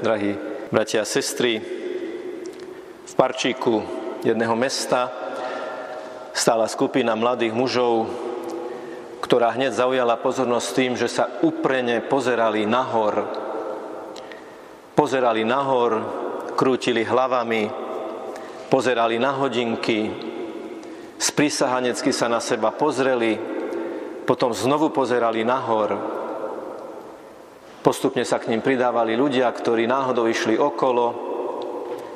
Drahí bratia a sestry, v parčíku jedného mesta stála skupina mladých mužov, ktorá hneď zaujala pozornosť tým, že sa uprene pozerali nahor. Pozerali nahor, krútili hlavami, pozerali na hodinky, sprisahanecky sa na seba pozreli, potom znovu pozerali nahor, Postupne sa k ním pridávali ľudia, ktorí náhodou išli okolo,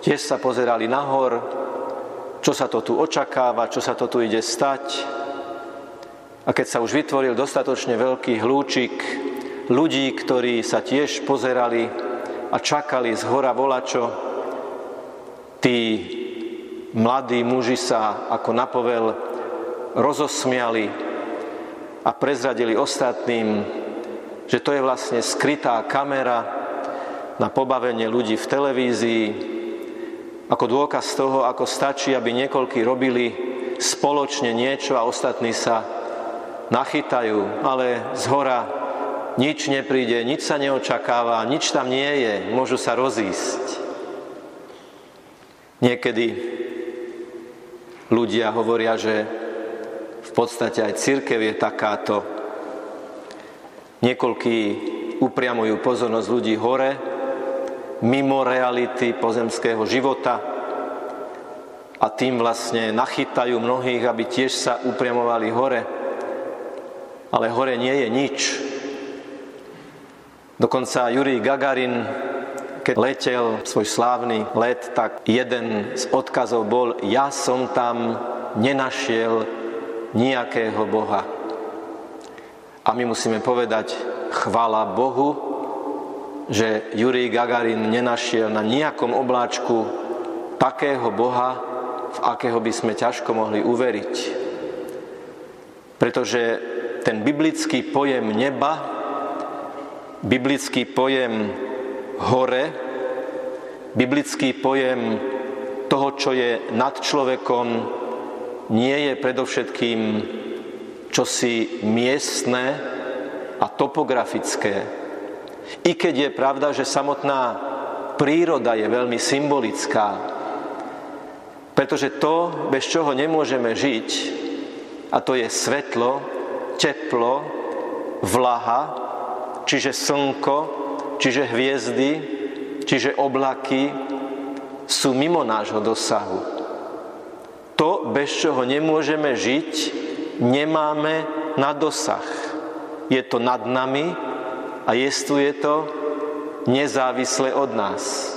tiež sa pozerali nahor, čo sa to tu očakáva, čo sa to tu ide stať. A keď sa už vytvoril dostatočne veľký hlúčik ľudí, ktorí sa tiež pozerali a čakali z hora volačo, tí mladí muži sa ako napovel rozosmiali a prezradili ostatným, že to je vlastne skrytá kamera na pobavenie ľudí v televízii, ako dôkaz toho, ako stačí, aby niekoľkí robili spoločne niečo a ostatní sa nachytajú, ale z hora nič nepríde, nič sa neočakáva, nič tam nie je, môžu sa rozísť. Niekedy ľudia hovoria, že v podstate aj církev je takáto Niekoľkí upriamujú pozornosť ľudí hore, mimo reality pozemského života a tým vlastne nachytajú mnohých, aby tiež sa upriamovali hore. Ale hore nie je nič. Dokonca Jurij Gagarin, keď letel svoj slávny let, tak jeden z odkazov bol, ja som tam nenašiel nejakého Boha. A my musíme povedať, chvála Bohu, že Jurij Gagarin nenašiel na nejakom obláčku takého Boha, v akého by sme ťažko mohli uveriť. Pretože ten biblický pojem neba, biblický pojem hore, biblický pojem toho, čo je nad človekom, nie je predovšetkým čosi miestne a topografické. I keď je pravda, že samotná príroda je veľmi symbolická, pretože to, bez čoho nemôžeme žiť, a to je svetlo, teplo, vlaha, čiže slnko, čiže hviezdy, čiže oblaky, sú mimo nášho dosahu. To, bez čoho nemôžeme žiť, nemáme na dosah. Je to nad nami a jestuje to nezávisle od nás.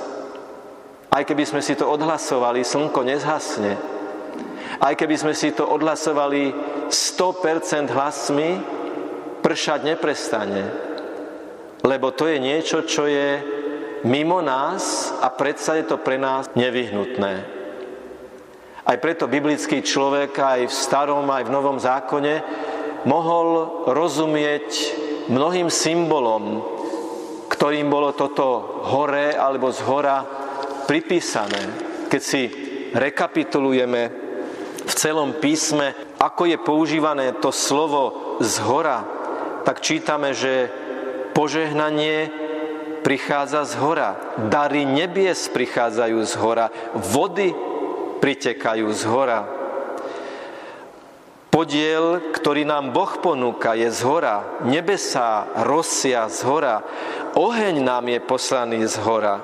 Aj keby sme si to odhlasovali, slnko nezhasne. Aj keby sme si to odhlasovali 100% hlasmi, pršať neprestane. Lebo to je niečo, čo je mimo nás a predsa je to pre nás nevyhnutné. Aj preto biblický človek aj v starom, aj v novom zákone mohol rozumieť mnohým symbolom, ktorým bolo toto hore alebo z hora pripísané. Keď si rekapitulujeme v celom písme, ako je používané to slovo z hora, tak čítame, že požehnanie prichádza z hora, dary nebies prichádzajú z hora, vody pritekajú z hora. Podiel, ktorý nám Boh ponúka, je z hora. Nebesá rosia z hora. Oheň nám je poslaný z hora.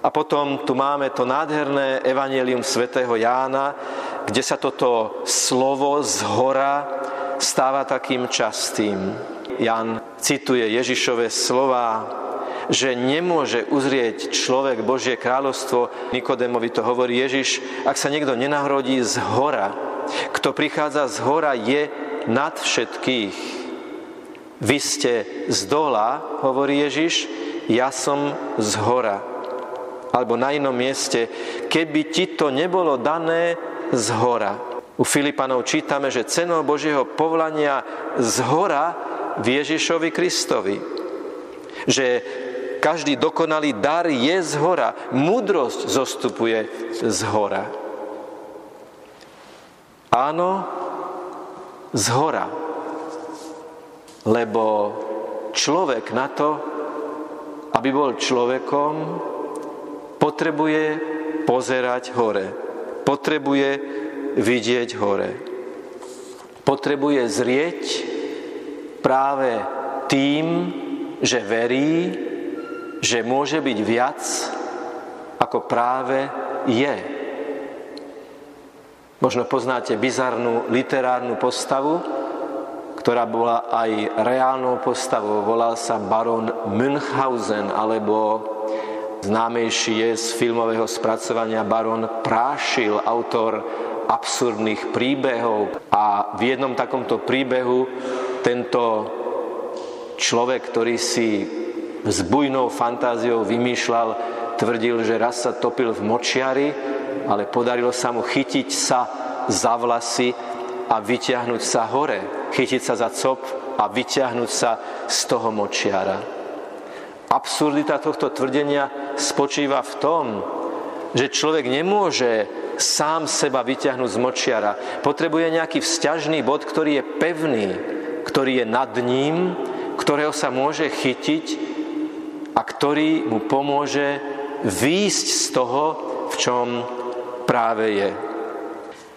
A potom tu máme to nádherné evanelium svätého Jána, kde sa toto slovo z hora stáva takým častým. Jan cituje Ježišové slova, že nemôže uzrieť človek Božie kráľovstvo. Nikodémovi to hovorí Ježiš, ak sa niekto nenahrodí z hora. Kto prichádza z hora, je nad všetkých. Vy ste z dola, hovorí Ježiš, ja som z hora. Alebo na inom mieste, keby ti to nebolo dané z hora. U Filipanov čítame, že cenou Božieho povolania z hora v Ježišovi Kristovi. Že každý dokonalý dar je z hora. Múdrosť zostupuje z hora. Áno, z hora. Lebo človek na to, aby bol človekom, potrebuje pozerať hore. Potrebuje vidieť hore. Potrebuje zrieť práve tým, že verí, že môže byť viac, ako práve je. Možno poznáte bizarnú literárnu postavu, ktorá bola aj reálnou postavou. Volal sa baron Münchhausen, alebo známejší je z filmového spracovania baron Prášil, autor absurdných príbehov. A v jednom takomto príbehu tento človek, ktorý si s bujnou fantáziou vymýšľal, tvrdil, že raz sa topil v močiari, ale podarilo sa mu chytiť sa za vlasy a vyťahnuť sa hore, chytiť sa za cop a vyťahnuť sa z toho močiara. Absurdita tohto tvrdenia spočíva v tom, že človek nemôže sám seba vyťahnuť z močiara. Potrebuje nejaký vzťažný bod, ktorý je pevný, ktorý je nad ním, ktorého sa môže chytiť a ktorý mu pomôže výjsť z toho, v čom práve je.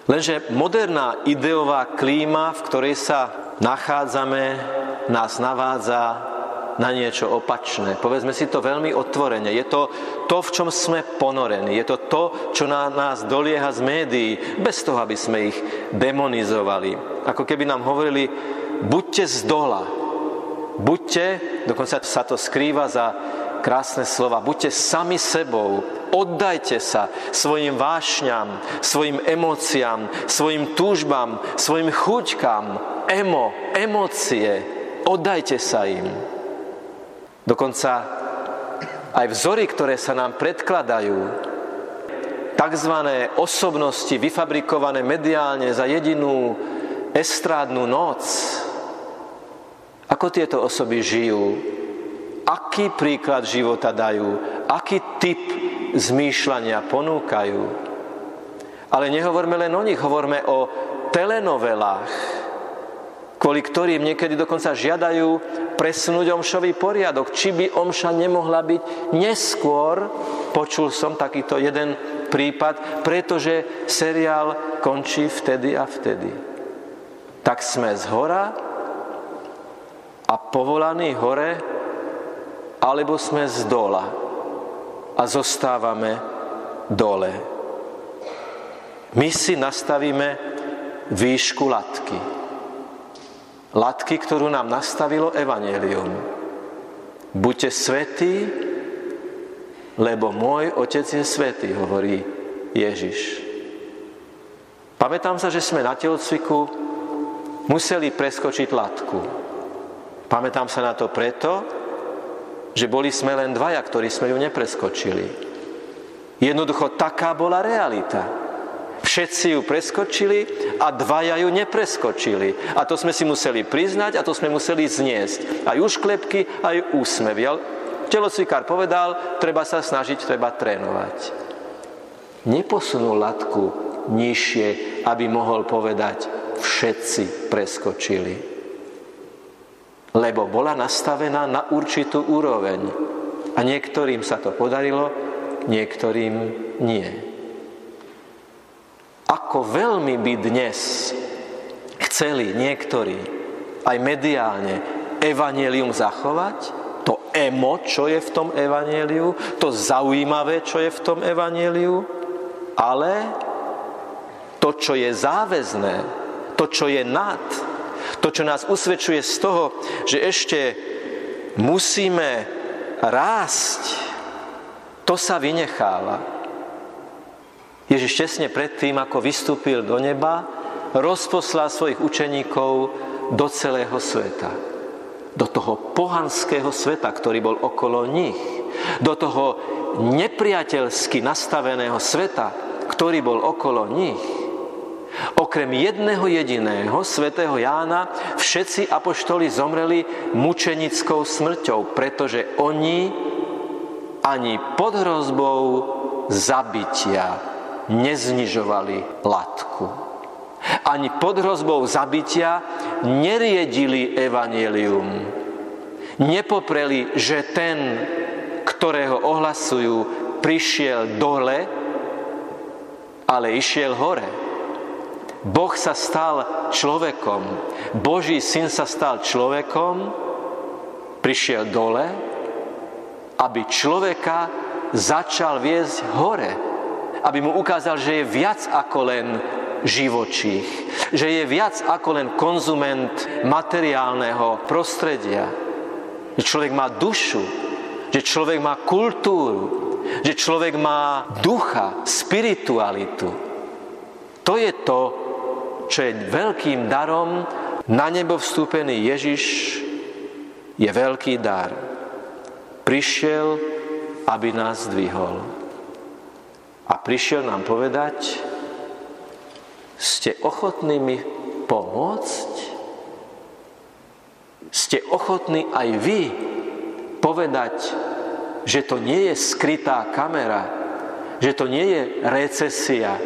Lenže moderná ideová klíma, v ktorej sa nachádzame, nás navádza na niečo opačné. Povedzme si to veľmi otvorene. Je to to, v čom sme ponorení. Je to to, čo na nás dolieha z médií, bez toho, aby sme ich demonizovali. Ako keby nám hovorili, buďte z dola, buďte, dokonca sa to skrýva za krásne slova, buďte sami sebou, oddajte sa svojim vášňam, svojim emóciám, svojim túžbám, svojim chuťkám, emo, emócie, oddajte sa im. Dokonca aj vzory, ktoré sa nám predkladajú, tzv. osobnosti vyfabrikované mediálne za jedinú estrádnu noc, ako tieto osoby žijú, aký príklad života dajú, aký typ zmýšľania ponúkajú. Ale nehovorme len o nich, hovorme o telenovelách, kvôli ktorým niekedy dokonca žiadajú presunúť omšový poriadok. Či by omša nemohla byť neskôr, počul som takýto jeden prípad, pretože seriál končí vtedy a vtedy. Tak sme z hora a povolaní hore, alebo sme z dola a zostávame dole. My si nastavíme výšku latky. Latky, ktorú nám nastavilo Evangelium. Buďte svetí, lebo môj otec je svetý, hovorí Ježiš. Pamätám sa, že sme na telocviku museli preskočiť latku. Pamätám sa na to preto, že boli sme len dvaja, ktorí sme ju nepreskočili. Jednoducho taká bola realita. Všetci ju preskočili a dvaja ju nepreskočili. A to sme si museli priznať a to sme museli zniesť. Aj ušklepky, aj úsmevy. Telocvikár povedal, treba sa snažiť, treba trénovať. Neposunul latku nižšie, aby mohol povedať, všetci preskočili lebo bola nastavená na určitú úroveň. A niektorým sa to podarilo, niektorým nie. Ako veľmi by dnes chceli niektorí aj mediálne evanelium zachovať, to emo, čo je v tom evaneliu, to zaujímavé, čo je v tom evaneliu, ale to, čo je záväzné, to, čo je nad, to, čo nás usvedčuje z toho, že ešte musíme rásť, to sa vynecháva. Ježiš česne predtým, ako vystúpil do neba, rozposlal svojich učeníkov do celého sveta. Do toho pohanského sveta, ktorý bol okolo nich. Do toho nepriateľsky nastaveného sveta, ktorý bol okolo nich Okrem jedného jediného, svätého Jána, všetci apoštoli zomreli mučenickou smrťou, pretože oni ani pod hrozbou zabitia neznižovali latku. Ani pod hrozbou zabitia neriedili evanelium. Nepopreli, že ten, ktorého ohlasujú, prišiel dole, ale išiel hore. Boh sa stal človekom. Boží syn sa stal človekom, prišiel dole, aby človeka začal viesť hore. Aby mu ukázal, že je viac ako len živočích. Že je viac ako len konzument materiálneho prostredia. Že človek má dušu, že človek má kultúru, že človek má ducha, spiritualitu. To je to, čo je veľkým darom. Na nebo vstúpený Ježiš je veľký dar. Prišiel, aby nás zdvihol. A prišiel nám povedať, ste ochotní mi pomôcť? Ste ochotní aj vy povedať, že to nie je skrytá kamera, že to nie je recesia,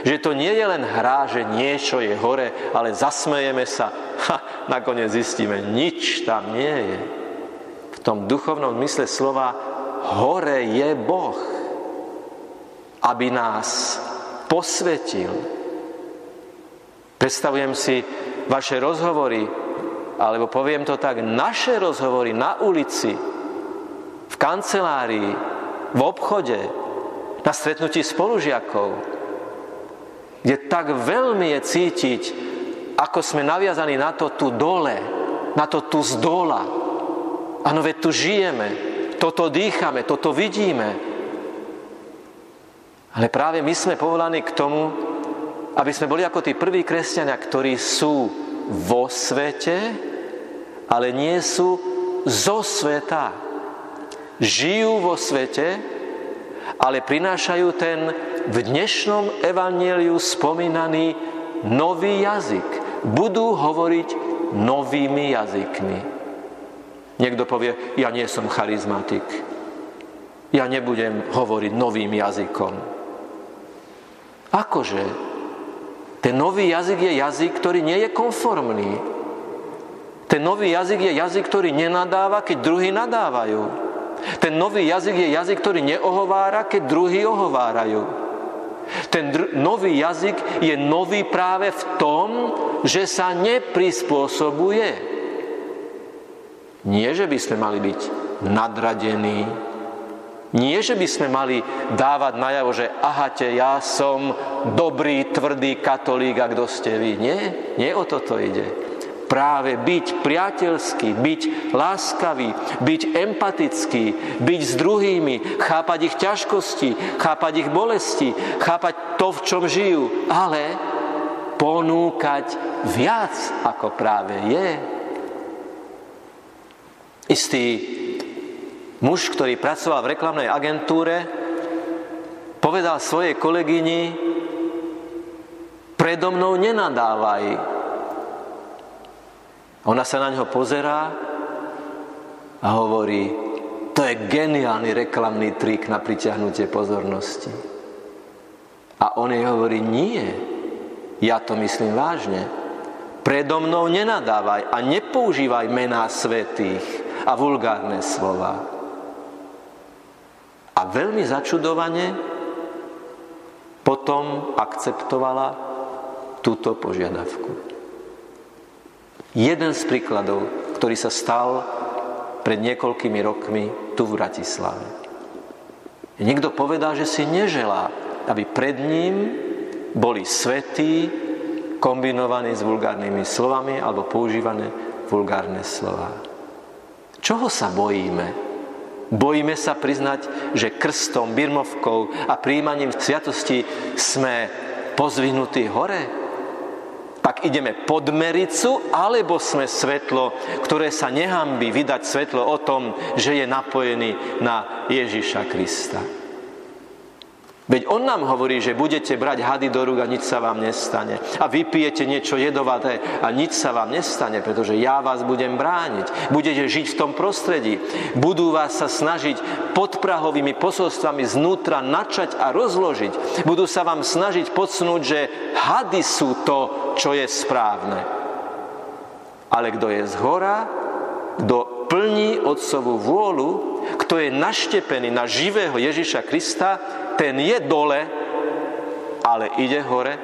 že to nie je len hra, že niečo je hore, ale zasmejeme sa. Ha, nakoniec zistíme, nič tam nie je. V tom duchovnom mysle slova hore je Boh, aby nás posvetil. Predstavujem si vaše rozhovory, alebo poviem to tak, naše rozhovory na ulici, v kancelárii, v obchode, na stretnutí spolužiakov, kde tak veľmi je cítiť, ako sme naviazaní na to tu dole, na to tu z dola. Áno, veď tu žijeme, toto dýchame, toto vidíme. Ale práve my sme povolaní k tomu, aby sme boli ako tí prví kresťania, ktorí sú vo svete, ale nie sú zo sveta žijú vo svete, ale prinášajú ten v dnešnom evanieliu spomínaný nový jazyk. Budú hovoriť novými jazykmi. Niekto povie, ja nie som charizmatik. Ja nebudem hovoriť novým jazykom. Akože? Ten nový jazyk je jazyk, ktorý nie je konformný. Ten nový jazyk je jazyk, ktorý nenadáva, keď druhí nadávajú. Ten nový jazyk je jazyk, ktorý neohovára, keď druhí ohovárajú. Ten nový jazyk je nový práve v tom, že sa neprispôsobuje. Nie, že by sme mali byť nadradení, nie, že by sme mali dávať najavo, že ahate, ja som dobrý, tvrdý katolík a kto ste vy. Nie, nie o toto ide práve byť priateľský, byť láskavý, byť empatický, byť s druhými, chápať ich ťažkosti, chápať ich bolesti, chápať to, v čom žijú, ale ponúkať viac, ako práve je. Istý muž, ktorý pracoval v reklamnej agentúre, povedal svojej kolegyni, predo mnou nenadávaj, ona sa na ňo pozerá a hovorí, to je geniálny reklamný trik na pritiahnutie pozornosti. A on jej hovorí, nie, ja to myslím vážne. Predo mnou nenadávaj a nepoužívaj mená svetých a vulgárne slova. A veľmi začudovane potom akceptovala túto požiadavku. Jeden z príkladov, ktorý sa stal pred niekoľkými rokmi tu v Bratislave. Niekto povedal, že si neželá, aby pred ním boli svetí kombinovaní s vulgárnymi slovami alebo používané vulgárne slova. Čoho sa bojíme? Bojíme sa priznať, že krstom, birmovkou a príjmaním sviatosti sme pozvihnutí hore? Ideme pod mericu, alebo sme svetlo, ktoré sa nehambí vydať svetlo o tom, že je napojený na Ježiša Krista. Veď on nám hovorí, že budete brať hady do rúk a nič sa vám nestane. A vypijete niečo jedovaté a nič sa vám nestane, pretože ja vás budem brániť. Budete žiť v tom prostredí. Budú vás sa snažiť podprahovými posolstvami znútra načať a rozložiť. Budú sa vám snažiť podsunúť, že hady sú to, čo je správne. Ale kto je z hora, kto plní otcovú vôľu, kto je naštepený na živého Ježiša Krista, ten je dole, ale ide hore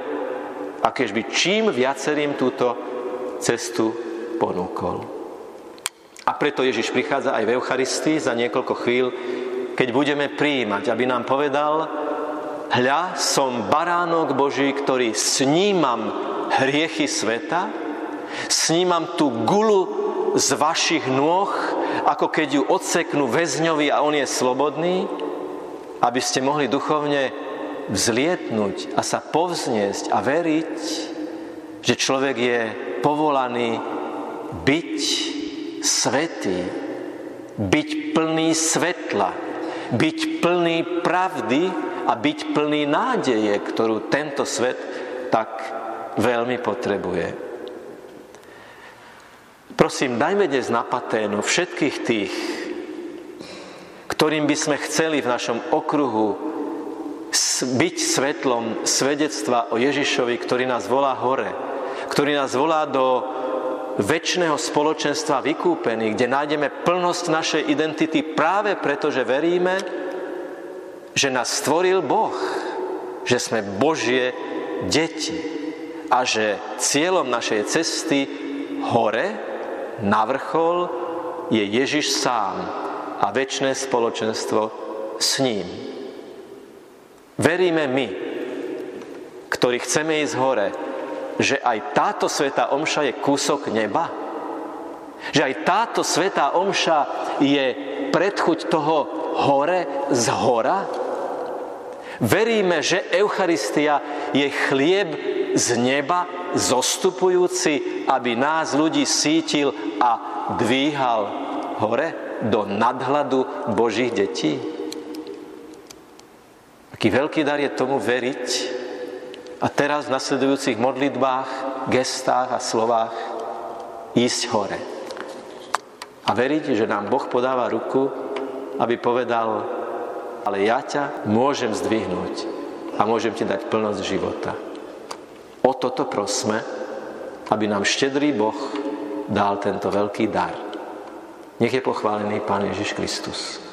a keď by čím viacerým túto cestu ponúkol. A preto Ježiš prichádza aj v Eucharistii za niekoľko chvíľ, keď budeme prijímať, aby nám povedal, hľa, som baránok Boží, ktorý snímam hriechy sveta, snímam tú gulu z vašich nôh, ako keď ju odseknú väzňovi a on je slobodný, aby ste mohli duchovne vzlietnúť a sa povzniesť a veriť, že človek je povolaný byť svetý, byť plný svetla, byť plný pravdy a byť plný nádeje, ktorú tento svet tak veľmi potrebuje. Prosím, dajme dnes na paténu všetkých tých, ktorým by sme chceli v našom okruhu byť svetlom svedectva o Ježišovi, ktorý nás volá hore, ktorý nás volá do väčšného spoločenstva vykúpených, kde nájdeme plnosť našej identity práve preto, že veríme, že nás stvoril Boh, že sme Božie deti a že cieľom našej cesty hore na vrchol je Ježiš sám a väčšie spoločenstvo s ním. Veríme my, ktorí chceme ísť hore, že aj táto svetá omša je kúsok neba? Že aj táto svetá omša je predchuť toho hore z hora? Veríme, že Eucharistia je chlieb z neba zostupujúci, aby nás ľudí sítil a dvíhal hore do nadhľadu Božích detí? Aký veľký dar je tomu veriť a teraz v nasledujúcich modlitbách, gestách a slovách ísť hore. A veriť, že nám Boh podáva ruku, aby povedal, ale ja ťa môžem zdvihnúť a môžem ti dať plnosť života. O toto prosme, aby nám štedrý Boh dal tento veľký dar. Nech je pochválený Pán Ježiš Kristus.